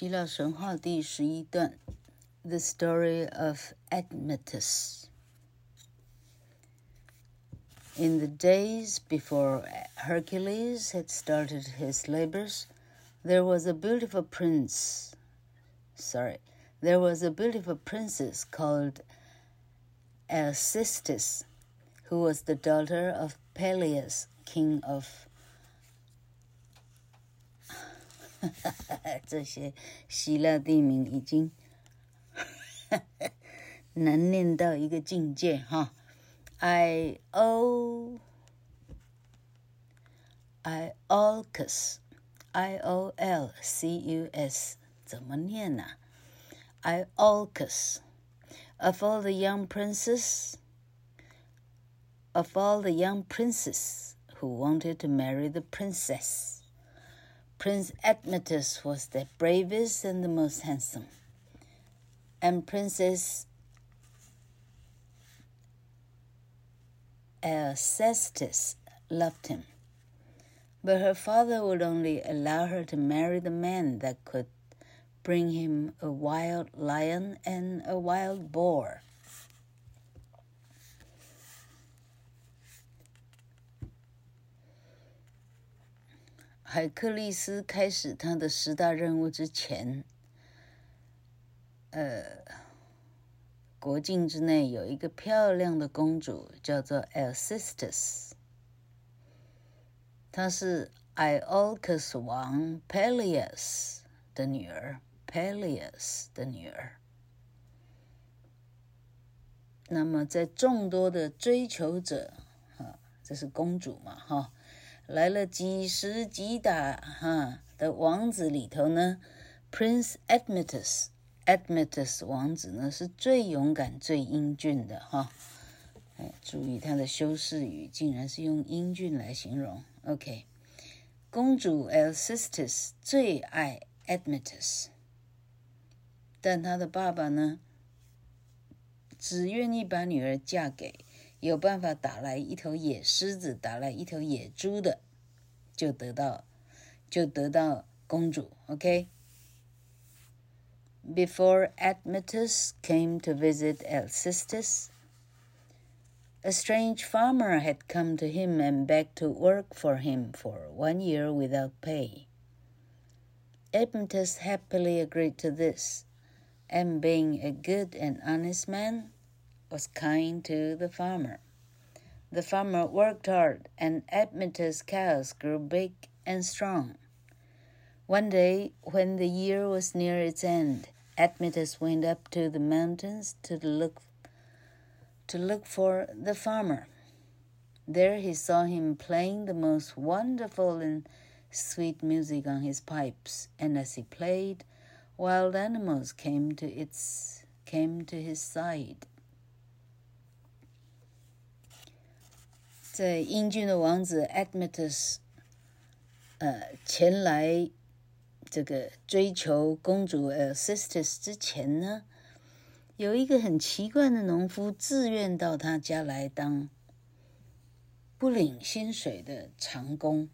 希腊神话第十一段，The Story of Admetus. In the days before Hercules had started his labors, there was a beautiful prince. Sorry, there was a beautiful princess called Alcestis, who was the daughter of Peleus, king of 这些希腊地名已经难念到一个境界哈。I O I Iolcus I O L C U S 怎么念呢？Iolcus of all the young princes of all the young princes who wanted to marry the princess. Prince Admetus was the bravest and the most handsome, and Princess Alcestis loved him. But her father would only allow her to marry the man that could bring him a wild lion and a wild boar. 海克利斯开始他的十大任务之前，呃，国境之内有一个漂亮的公主，叫做 Alcestis。她是 Iolcus 王 Peleus 的女儿，Peleus 的女儿。那么，在众多的追求者，哈，这是公主嘛，哈。来了几十几打哈的王子里头呢，Prince Admetus，Admetus 王子呢是最勇敢、最英俊的哈。哎，注意他的修饰语竟然是用英俊来形容。OK，公主 Alcestis 最爱 Admetus，但他的爸爸呢，只愿意把女儿嫁给。有办法打来一头野狮子，打来一头野猪的，就得到，就得到公主。OK。Before Admetus came to visit Alcestis, a strange farmer had come to him and begged to work for him for one year without pay. Admetus happily agreed to this, and being a good and honest man, was kind to the farmer. The farmer worked hard, and Admetus' cows grew big and strong. One day, when the year was near its end, Admetus went up to the mountains to look to look for the farmer. There he saw him playing the most wonderful and sweet music on his pipes, and as he played, wild animals came to its came to his side. 在英俊的王子 Admetus，呃，前来这个追求公主 Alcestis 之前呢，有一个很奇怪的农夫自愿到他家来当不领薪水的长工。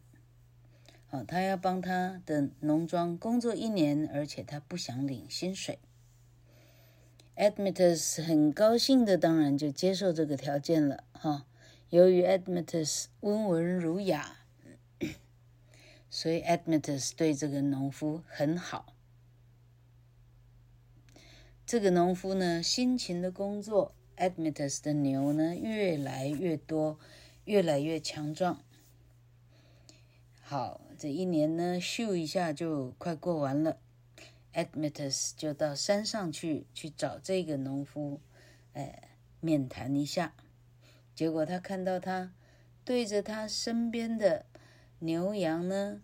啊，他要帮他的农庄工作一年，而且他不想领薪水。Admetus 很高兴的，当然就接受这个条件了，哈。由于 Admetus 温文儒雅，所以 Admetus 对这个农夫很好。这个农夫呢，辛勤的工作，Admetus 的牛呢，越来越多，越来越强壮。好，这一年呢，咻一下就快过完了，Admetus 就到山上去去找这个农夫，哎，面谈一下。结果他看到他对着他身边的牛羊呢，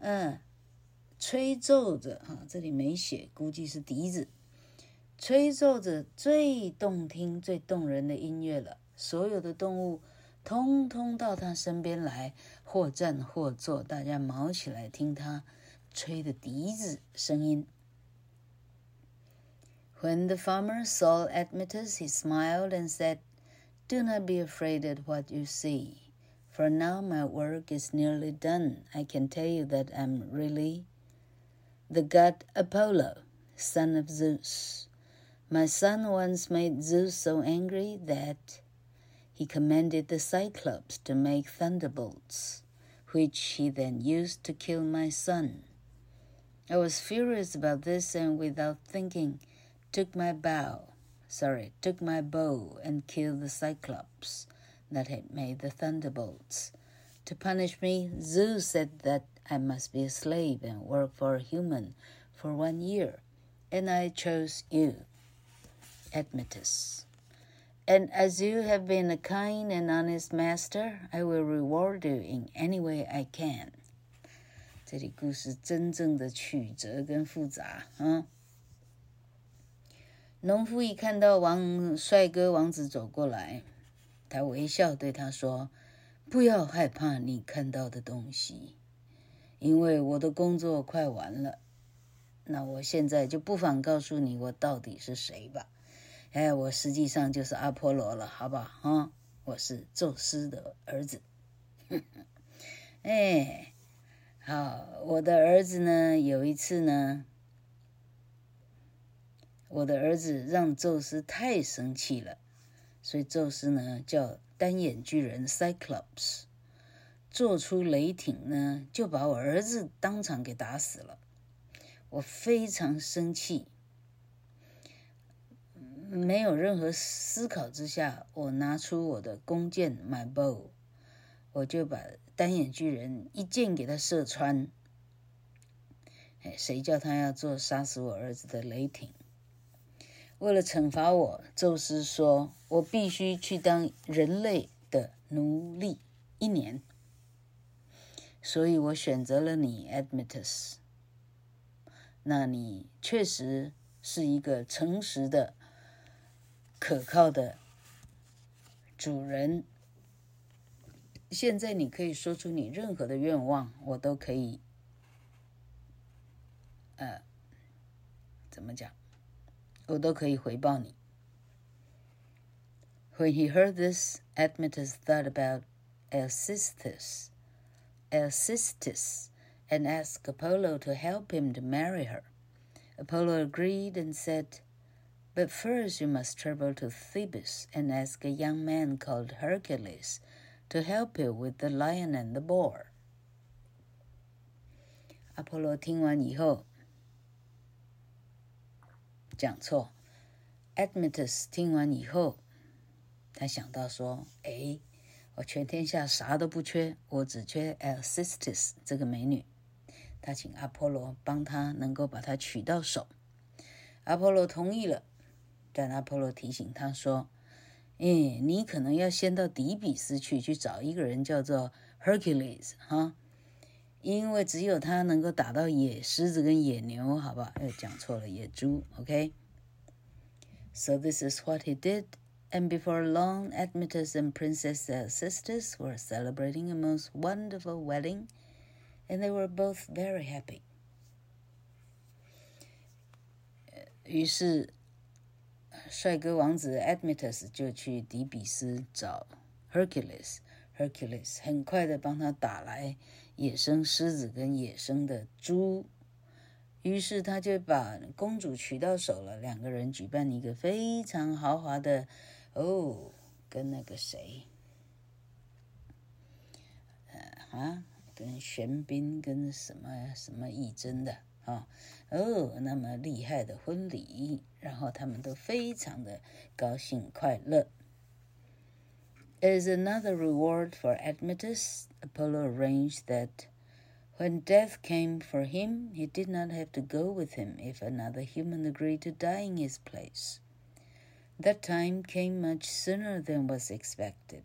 嗯，吹奏着哈，这里没写，估计是笛子，吹奏着最动听、最动人的音乐了。所有的动物通通到他身边来，或站或坐，大家毛起来听他吹的笛子声音。When the farmer saw Admetus, he smiled and said. Do not be afraid at what you see, for now my work is nearly done. I can tell you that I'm really The god Apollo, son of Zeus. My son once made Zeus so angry that he commanded the Cyclops to make thunderbolts, which he then used to kill my son. I was furious about this and without thinking took my bow, sorry, took my bow and killed the Cyclops that had made the thunderbolts. To punish me, Zeus said that I must be a slave and work for a human for one year, and I chose you, Admetus. And as you have been a kind and honest master, I will reward you in any way I can. 这里故事真正的曲折跟复杂啊！ 农夫一看到王帅哥王子走过来，他微笑对他说：“不要害怕你看到的东西，因为我的工作快完了。那我现在就不妨告诉你我到底是谁吧。”哎，我实际上就是阿波罗了，好不好？啊，我是宙斯的儿子。哎，好，我的儿子呢，有一次呢，我的儿子让宙斯太生气了，所以宙斯呢叫单眼巨人 Cyclops 做出雷霆呢，就把我儿子当场给打死了。我非常生气。没有任何思考之下，我拿出我的弓箭，my bow，我就把单眼巨人一箭给他射穿。哎，谁叫他要做杀死我儿子的雷霆？为了惩罚我，宙斯说我必须去当人类的奴隶一年，所以我选择了你，Admetus。那你确实是一个诚实的。可靠的主人，现在你可以说出你任何的愿望，我都可以，呃，怎么讲？我都可以回报你。When he heard this, Admetus thought about Alcestis, Alcestis, and asked Apollo to help him to marry her. Apollo agreed and said. But first you must travel to Thebes and ask a young man called Hercules to help you with the lion and the boar. 阿波罗听完以后， 讲错。Admetus 听完以后，他想到说：“哎，我全天下啥都不缺，我只缺 Alcestis 这个美女。”他请阿波罗帮他能够把她娶到手。阿波罗同意了。但阿波罗提醒他说：“哎，你可能要先到底比斯去，去找一个人叫做 Hercules 哈，因为只有他能够打到野狮子跟野牛，好吧？又讲错了，野猪。OK。So this is what he did, and before long, Admetus and Princess Alcestis were celebrating a most wonderful wedding, and they were both very happy. 于是。帅哥王子 Admetus 就去底比斯找 Hercules，Hercules 很快的帮他打来 野生狮子跟野生的猪，于是他就把公主娶到手了。两个人举办一个非常豪华的哦，跟那个谁，呃啊，跟玄彬跟什么什么义贞的。啊，哦，那么厉害的婚礼，然后他们都非常的高兴快乐。As another reward for Admetus, Apollo arranged that when death came for him, he did not have to go with him if another human agreed to die in his place. That time came much sooner than was expected,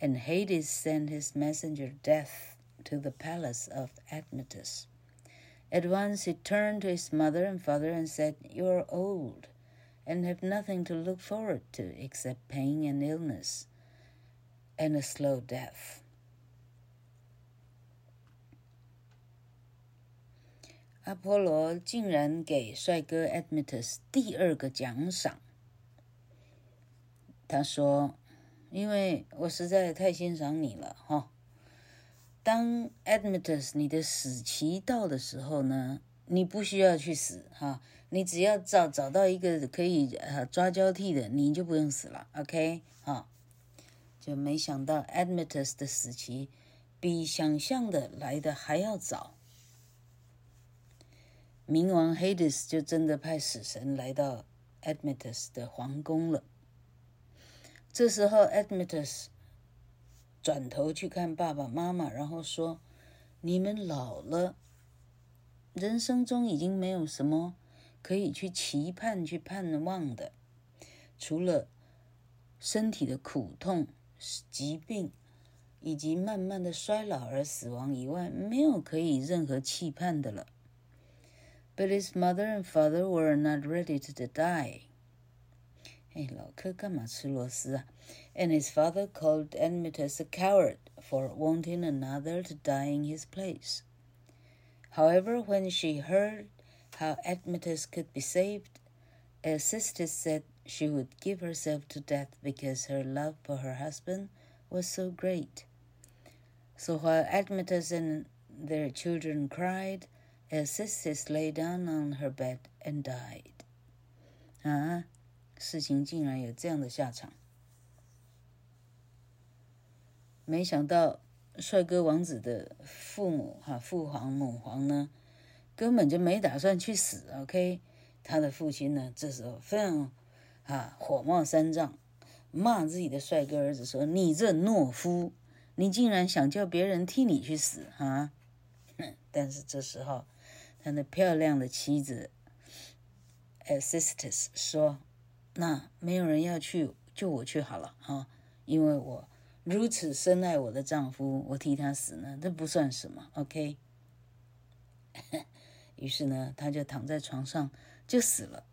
and Hades sent his messenger Death to the palace of Admetus. At once he turned to his mother and father and said, You are old and have nothing to look forward to except pain and illness and a slow death. 阿波罗竟然给帅哥 Admetus 第二个奖赏。他说：“因为我实在太欣赏你了，哈。”当 Admetus 你的死期到的时候呢，你不需要去死哈，你只要找找到一个可以呃抓交替的，你就不用死了。OK 哈，就没想到 Admetus 的死期比想象的来的还要早。冥王 Hades 就真的派死神来到 Admetus 的皇宫了。这时候 Admetus 转头去看爸爸妈妈，然后说：“你们老了。”人生中已经没有什么可以去期盼、去盼望的，除了身体的苦痛、疾病以及慢慢的衰老而死亡以外，没有可以任何期盼的了。But his mother and father were not ready to die. 哎，老柯干嘛吃螺丝啊？And his father called Admetus a coward for wanting another to die in his place. However, when she heard how Admetus could be saved, Alcestis said she would give herself to death because her love for her husband was so great. So while Admetus and their children cried, Alcestis lay down on her bed and died. 啊，事情竟然有这样的下场，没想到。帅哥王子的父母哈，父皇母皇呢，根本就没打算去死。OK，他的父亲呢，这时候非常啊火冒三丈，骂自己的帅哥儿子说：“你这懦夫，你竟然想叫别人替你去死啊！” 但是这时候，他那漂亮的妻子 Alcestis 说：“那没有人要去，就我去好了啊，因为我。”如此深爱我的丈夫，我替他死呢，这不算什么。OK，于是呢，他就躺在床上就死了，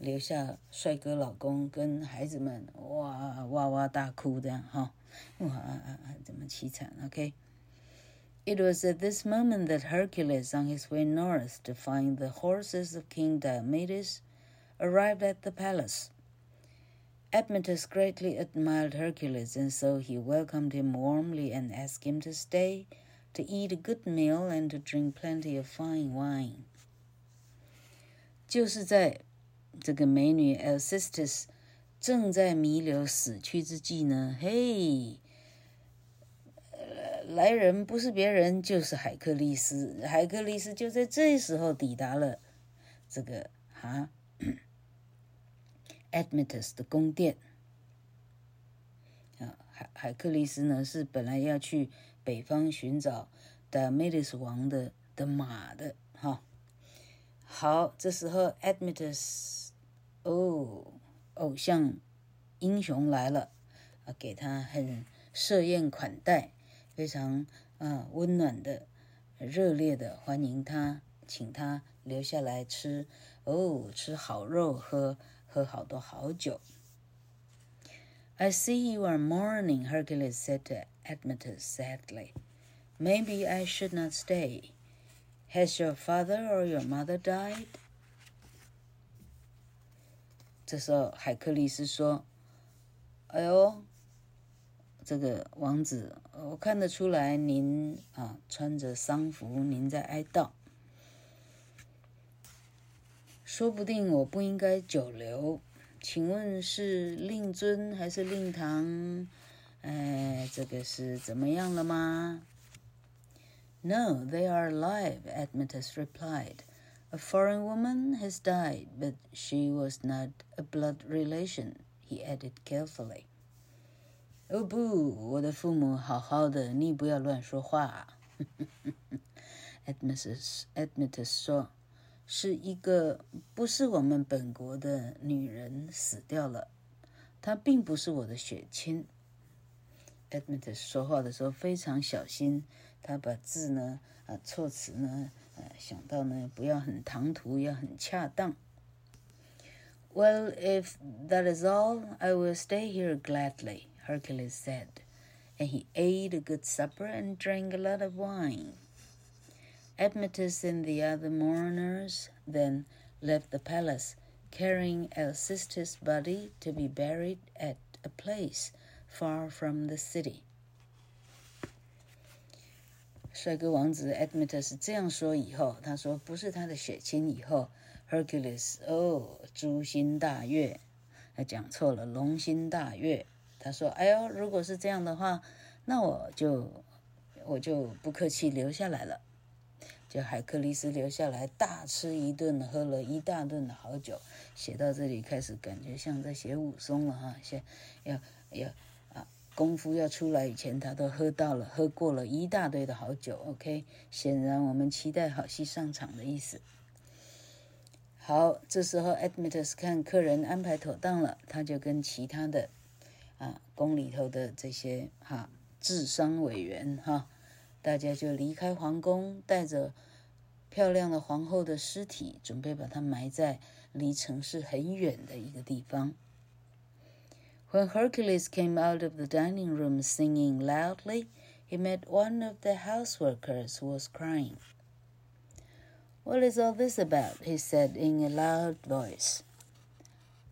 留下帅哥老公跟孩子们哇哇哇大哭这样哈，哇啊啊啊，怎么凄惨？OK，It was at this moment that Hercules, on his way north to find the horses of King Diomedes, arrived at the palace. Admetus greatly admired Hercules, and so he welcomed him warmly and asked him to stay, to eat a good meal and to drink plenty of fine wine. 就是在 这个美女 Alcestis 正在弥留死去之际呢，嘿，来人不是别人，就是海克利斯。海克利斯就在这时候抵达了这个哈。Admetus 的宫殿啊，海海克利斯呢是本来要去北方寻找 Diomedes 王的的马的哈。好，这时候 Admetus 哦，偶像英雄来了啊，给他很设宴款待，非常啊温暖的、热烈的欢迎他，请他留下来吃哦，吃好肉喝。喝好多好酒。I see you are mourning, Hercules said to Admetus sadly. Maybe I should not stay. Has your father or your mother died? 这时候海克力斯说：“哎呦，这个王子，我看得出来您啊穿着丧服，您在哀悼。”说不定我不应该久留，请问是令尊还是令堂？哎，这个是怎么样了吗？No, they are alive, Admetus replied. A foreign woman has died, but she was not a blood relation, he added carefully. 哦不，我的父母好好的，你不要乱说话。Admetus, Admetus 说。是一个不是我们本国的女人死掉了，她并不是我的血亲。Admetus 说话的时候非常小心，他把字呢，啊，措辞呢，想到呢，不要很唐突，要很恰当。Well, if that is all, I will stay here gladly, Hercules said, and he ate a good supper and drank a lot of wine. Admetus and the other mourners then left the palace, carrying Alcestis' body to be buried at a place far from the city. 帅哥王子 Admetus 这样说以后，他说不是他的血亲以后，Hercules 哦，诛心大悦，他讲错了，龙心大悦。他说：“哎呦，如果是这样的话，那我就我就不客气留下来了。”就海克力斯留下来，大吃一顿，喝了一大顿的好酒。写到这里开始感觉像在写武松了哈，先要要。功夫要出来以前，他都喝到了，喝过了一大堆的好酒。OK，显然我们期待好戏上场的意思。好，这时候 Admetus 看客人安排妥当了，他就跟其他的啊宫里头的这些哈智商委员哈，大家就离开皇宫，带着漂亮的皇后的尸体，准备把它埋在离城市很远的一个地方。When Hercules came out of the dining room singing loudly, he met one of the houseworkers who was crying. What is all this about? he said in a loud voice.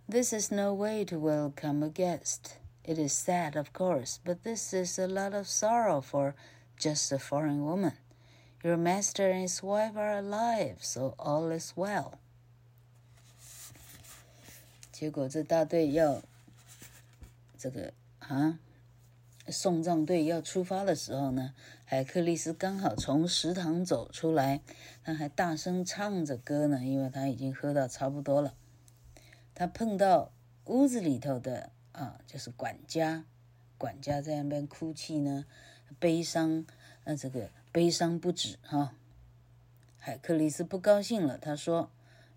This is no way to welcome a guest. It is sad, of course, but this is a lot of sorrow for just a foreign woman. Your master and his wife are alive, so all is well. 结果这大队要 这个啊，送葬队要出发的时候呢，海克力斯刚好从食堂走出来，他还大声唱着歌呢，因为他已经喝到差不多了。他碰到屋子里头的啊，就是管家，管家在那边哭泣呢，悲伤，那这个悲伤不止哈、海克力斯不高兴了，他说：“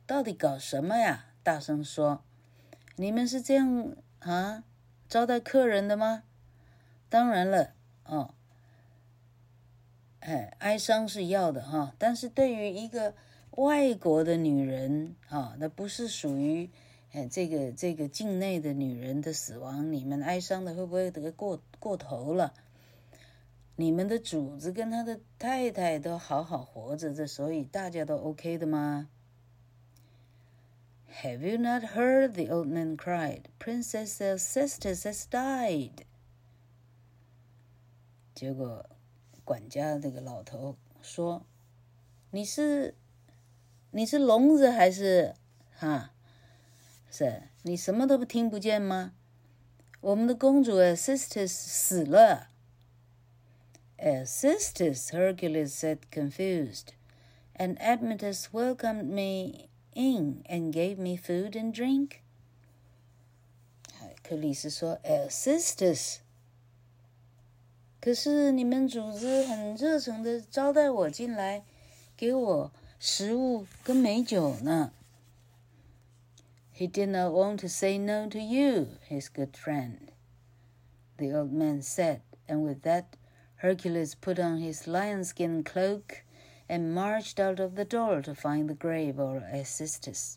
到底搞什么呀？”大声说：“你们是这样啊？”招待客人的吗？当然了，哦，哎，哀伤是要的哈，但是对于一个外国的女人啊，那不是属于哎这个这个境内的女人的死亡，你们哀伤的会不会得过过头了？你们的主子跟他的太太都好好活着，这所以大家都 OK 的吗 ？Have you not heard? The old man cried. Princess Alcestis has died. 结果，管家这个老头说：“你是你是聋子还是哈？是你什么都不听不见吗？我们的公主 Alcestis 死了。” Alcestis, Hercules said, confused, and Admetus welcomed me. In and gave me food and drink。克里斯说：“Alcestis，可是你们主子很热诚的招待我进来，给我食物跟美酒呢。” He did not want to say no to you, his good friend. The old man said, and with that, Hercules put on his lion-skin cloak. And marched out of the door to find the grave of Alcestis。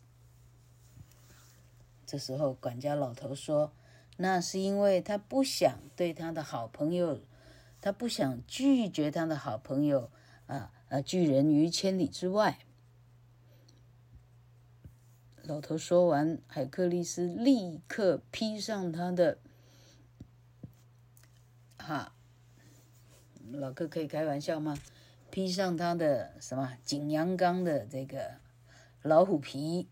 这时候，管家老头说：“那是因为他不想对他的好朋友，他不想拒绝他的好朋友啊啊，拒人于千里之外。”老头说完，海克力斯立刻披上他的，哈，老哥可以开玩笑吗？披上他的什么景阳冈的这个老虎皮、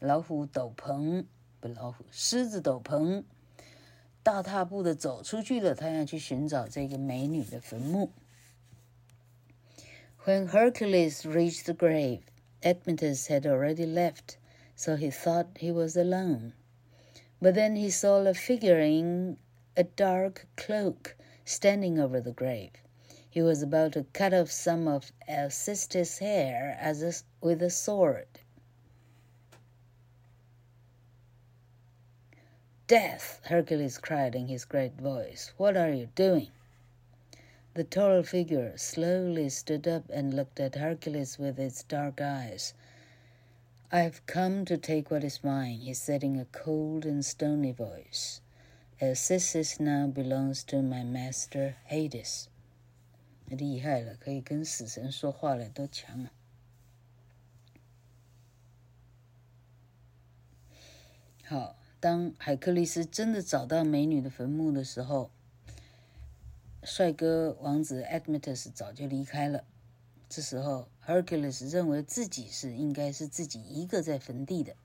老虎斗篷，不老虎，狮子斗篷，大踏步的走出去了。他要去寻找这个美女的坟墓。When Hercules reached the grave, Admetus had already left, so he thought he was alone. But then he saw a figure in a dark cloak standing over the grave. He was about to cut off some of Alcestis' hair as a, with a sword. Death! Hercules cried in his great voice. What are you doing? The tall figure slowly stood up and looked at Hercules with its dark eyes. I've come to take what is mine, he said in a cold and stony voice. Alcestis now belongs to my master Hades. 厉害了，可以跟死神说话了，多强啊！好，当海克力斯真的找到美女的坟墓的时候，帅哥王子 Admetus 早就离开了。这时候，Hercules 认为自己是应该是自己一个在坟地的。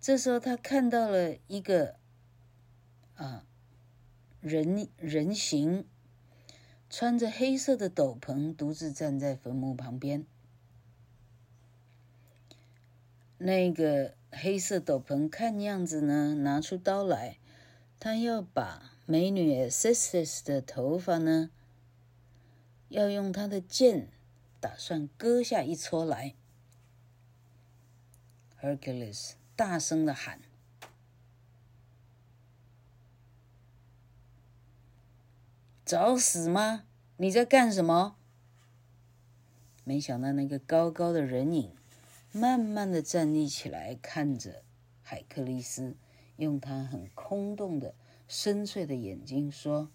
这时候，他看到了一个啊人人形，穿着黑色的斗篷，独自站在坟墓旁边。那个黑色斗篷看样子呢，拿出刀来，他要把美女 Alcestis 的头发呢，要用他的剑。打算割下一撮来，Hercules 大声的喊：“找死吗？你在干什么？”没想到那个高高的人影慢慢的站立起来，看着海克利斯，用他很空洞的深邃的眼睛说。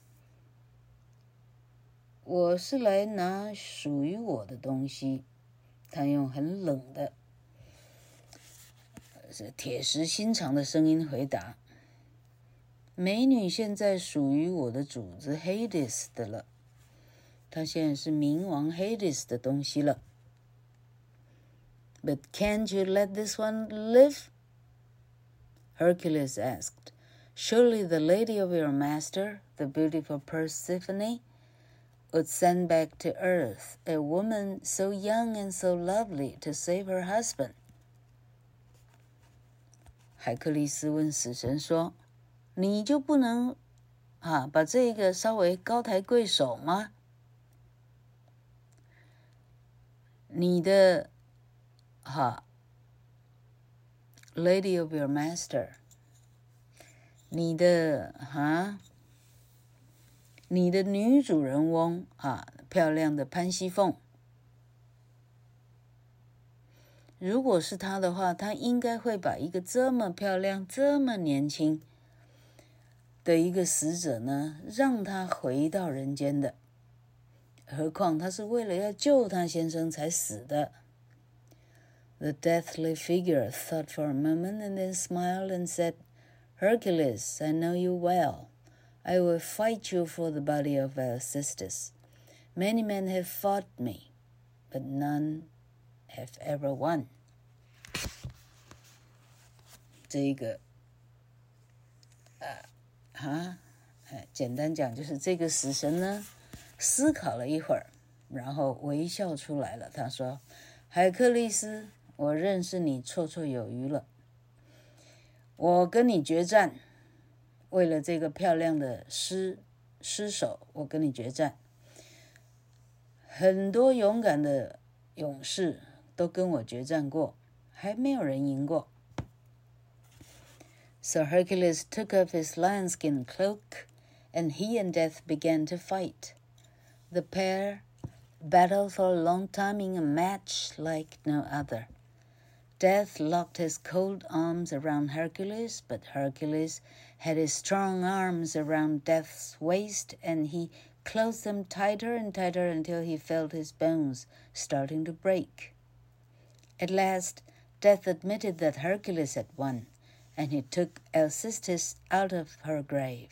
我是来拿属于我的东西，他用很冷的、是铁石心肠的声音回答：“美女现在属于我的主子 Hades 的了，她现在是冥王 Hades 的东西了。” But can't you let this one live? Hercules asked. Surely the lady of your master, the beautiful Persephone, would send back to earth a woman so young and so lovely to save her husband。海克力斯问死神说：“ 你就不能啊把这个稍微高抬贵手吗？你的哈，Lady of your master，你的哈。”你的女主人翁啊，漂亮的潘西凤。如果是她的话，她应该会把一个这么漂亮、这么年轻的一个死者呢，让他回到人间的。何况他是为了要救他先生才死的。The deathly figure thought for a moment and then smiled and said, "Hercules, I know you well." I will fight you for the body of our sisters. Many men have fought me, but none have ever won. 这一个，呃，啊，哎，简单讲就是这个死神呢，思考了一会儿，然后微笑出来了。他说：“海克力斯，我认识你绰绰有余了，我跟你决战。”为了这个漂亮的尸尸首，我跟你决战。很多勇敢的勇士都跟我决战过，还没有人赢过。So Hercules took off his lionskin cloak, and he and Death began to fight. The pair battled for a long time in a match like no other. Death locked his cold arms around Hercules, but Hercules had his strong arms around Death's waist, and he closed them tighter and tighter until he felt his bones starting to break. At last, Death admitted that Hercules had won, and he took Alcestis out of her grave.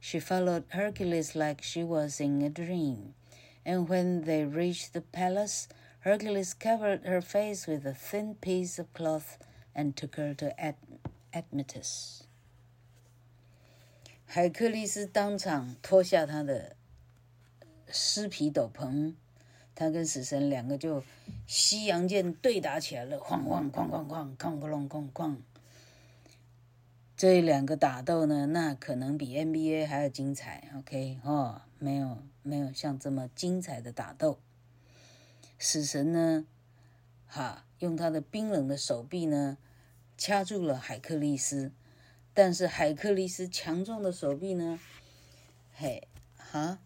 She followed Hercules like she was in a dream, and when they reached the palace, Hercules covered her face with a thin piece of cloth and took her to Ad Admetus. 海克力斯当场脱下他的尸皮斗篷，他跟死神两个就西洋剑对打起来了，哐哐哐哐哐，哐哐哐哐。 这两个打斗呢，那可能比 NBA 还要精彩。OK，哦，没有没有像这么精彩的打斗。死神呢，哈，用他的冰冷的手臂呢，掐住了海克力斯。但是海克力斯强壮的手臂呢，嘿，哈，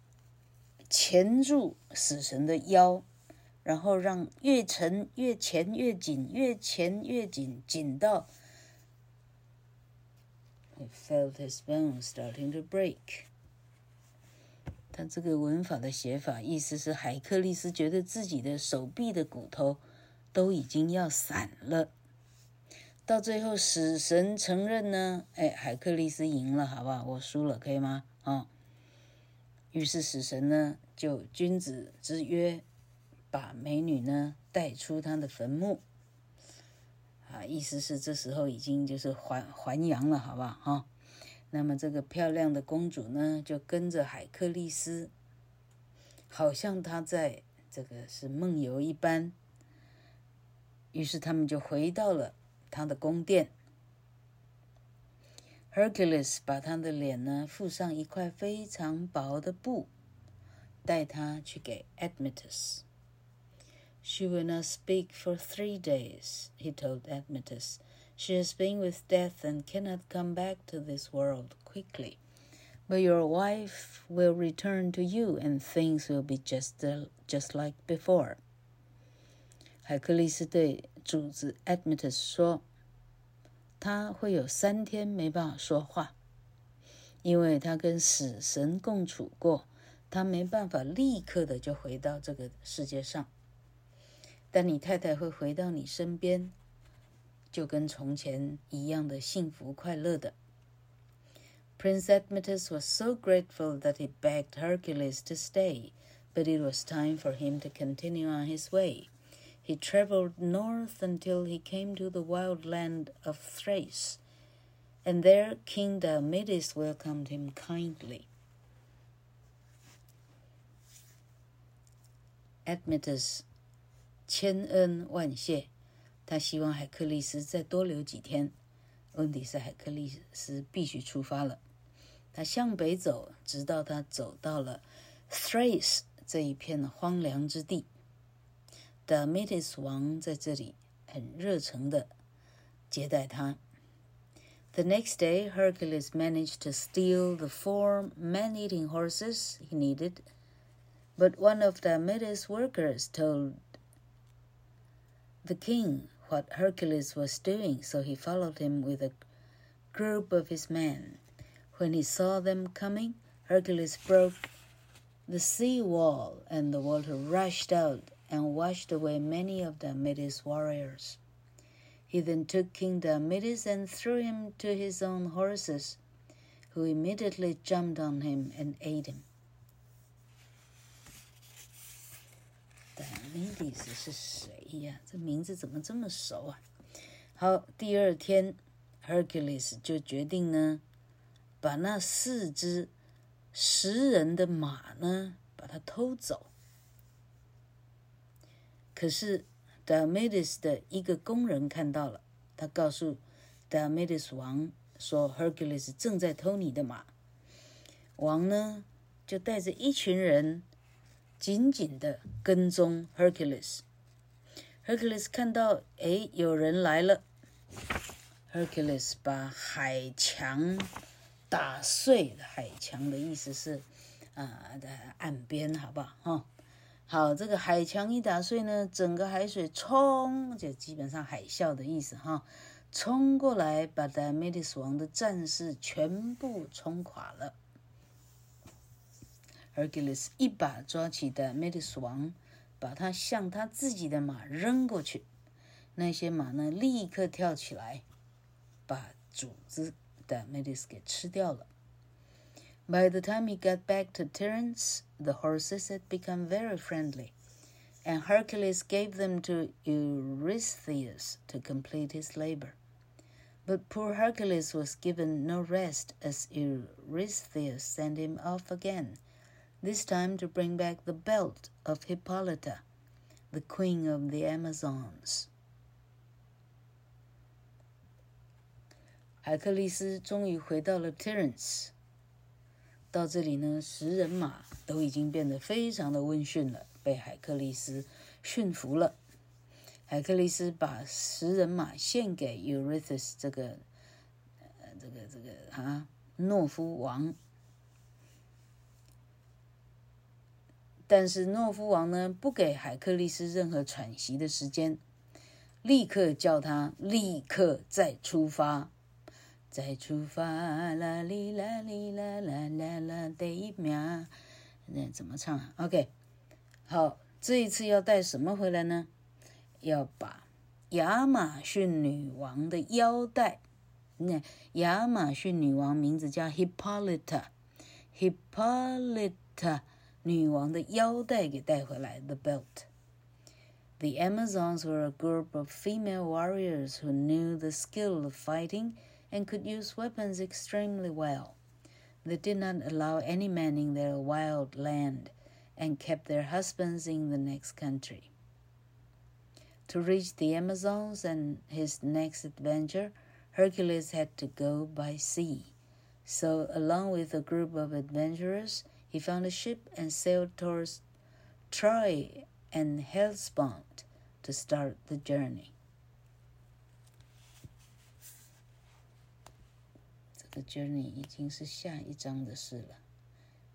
钳住死神的腰，然后让越沉越钳越紧，越钳越紧，紧到，he felt his bones starting to break。他这个文法的写法，意思是海克力斯觉得自己的手臂的骨头都已经要散了。到最后，死神承认呢，哎，海克力斯赢了，好不好？我输了，可以吗？啊、哦，于是死神呢就君子之约，把美女呢带出他的坟墓。啊，意思是这时候已经就是还还阳了，好不好？哈，那么这个漂亮的公主呢，就跟着海克利斯，好像她在这个是梦游一般。于是他们就回到了他的宫殿。Hercules 把他的脸呢附上一块非常薄的布，带他去给 Admetus。She will not speak for three days, he told Admetus. She has been with death and cannot come back to this world quickly. But your wife will return to you, and things will be just, just like before. 海克力斯对主子 Admetus 说：“他会有三天没办法说话，因为他跟死神共处过，他没办法立刻的就回到这个世界上。” 但你太太会回到你身边，就跟从前一样的幸福快乐的。Prince Admetus was so grateful that he begged Hercules to stay, but it was time for him to continue on his way. He traveled north until he came to the wild land of Thrace, and there King Diomedes welcomed him kindly. Admetus 千恩万谢，他希望海克力斯再多留几天。问题是海克力斯必须出发了。他向北走，直到他走到了 Thrace 这一片荒凉之地。Diomedes 王在这里很热诚地接待他。The next day, Hercules managed to steal the four man-eating horses he needed, but one of Diomedes' workers told the king what Hercules was doing, so he followed him with a group of his men. When he saw them coming, Hercules broke the sea wall, and the water rushed out and washed away many of Diomedes' warriors. He then took King Diomedes and threw him to his own horses, who immediately jumped on him and ate him. 戴米迪斯是谁呀？这名字怎么这么熟啊？好，第二天，Hercules 就决定呢，把那四只食人的马呢，把它偷走。可是 Diomedes 的一个工人看到了，他告诉 Diomedes 王说：“Hercules 正在偷你的马。”王呢，就带着一群人。紧紧地跟踪 Hercules。Hercules 看到，哎，有人来了。Hercules 把海墙打碎了。海墙的意思是，啊，在岸边，好不好？哈，好，这个海墙一打碎呢，整个海水冲，就基本上海啸的意思，哈，冲过来，把 Diomedes 王的战士全部冲垮了。Hercules 一把抓起的 Diomedes 王，把他向他自己的马扔过去。那些马呢，立刻跳起来，把主子的 Diomedes 给吃掉了。By the time he got back to Tiryns, the horses had become very friendly, and Hercules gave them to Eurystheus to complete his labor. But poor Hercules was given no rest, as Eurystheus sent him off again. This time to bring back the belt of Hippolyta, the queen of the Amazons. 海克利斯终于回到了 Terence。到这里呢，食人马都已经变得非常的温驯了，被海克利斯驯服了。海克利斯把食人马献给 Eurystheus 这个，呃，这个这个啊，懦夫王。但是诺夫王呢，不给海克力斯任何喘息的时间，立刻叫他立刻再出发，再出发啦哩啦哩啦啦啦啦的一秒，那怎么唱啊？OK，好，这一次要带什么回来呢？要把亚马逊女王的腰带，那亚马逊女王名字叫 Hippolyta，Hippolyta。女王的腰带给带回来，the belt。The Amazons were a group of female warriors who knew the skill of fighting and could use weapons extremely well. They did not allow any man in their wild land and kept their husbands in the next country. To reach the Amazons and his next adventure, Hercules had to go by sea. So, along with a group of adventurers, he found a ship and sailed towards Troy and Hellespont to start the journey. 这个 journey 已经是下一章的事了。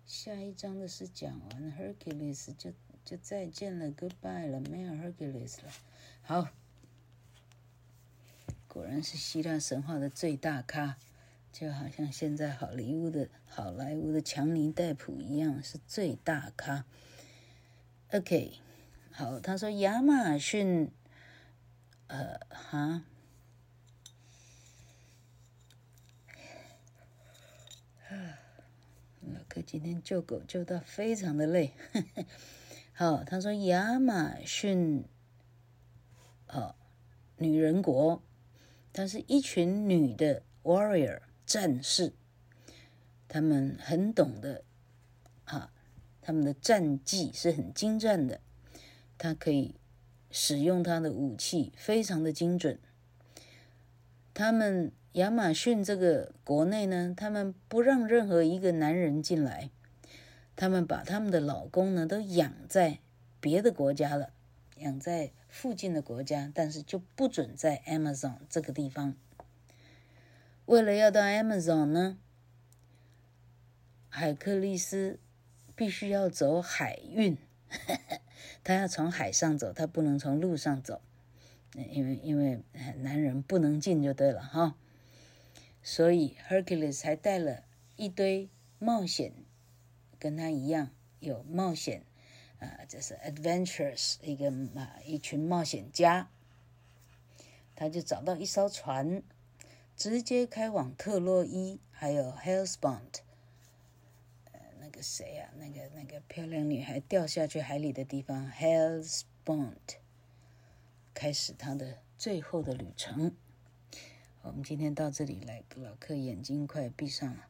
下一章的事讲完，Hercules 就就再见了，Goodbye 了，没有 Hercules 了。好，果然是希腊神话的最大咖。就好像现在好莱坞的好莱坞的强尼戴普一样，是最大咖。OK，好，他说亚马逊，呃，哈，老哥今天救狗救到非常的累。好，他说亚马逊，哦，女人国，她是一群女的 warrior。战士，他们很懂得，啊，他们的战绩是很精湛的，他可以使用他的武器，非常的精准。他们亚马逊这个国内呢，他们不让任何一个男人进来，他们把他们的老公呢都养在别的国家了，养在附近的国家，但是就不准在 Amazon 这个地方。为了要到 Amazon 呢，海克利斯必须要走海运，他要从海上走，他不能从路上走，因为因为男人不能进就对了哈。所以 Hercules 还带了一堆冒险，跟他一样有冒险啊，这是 adventurous 一个啊一群冒险家，他就找到一艘船。直接开往特洛伊，还有 Hellespont，呃，那个谁呀、啊？那个那个漂亮女孩掉下去海里的地方，Hellespont，开始他的最后的旅程。我们今天到这里来，老客眼睛快闭上了。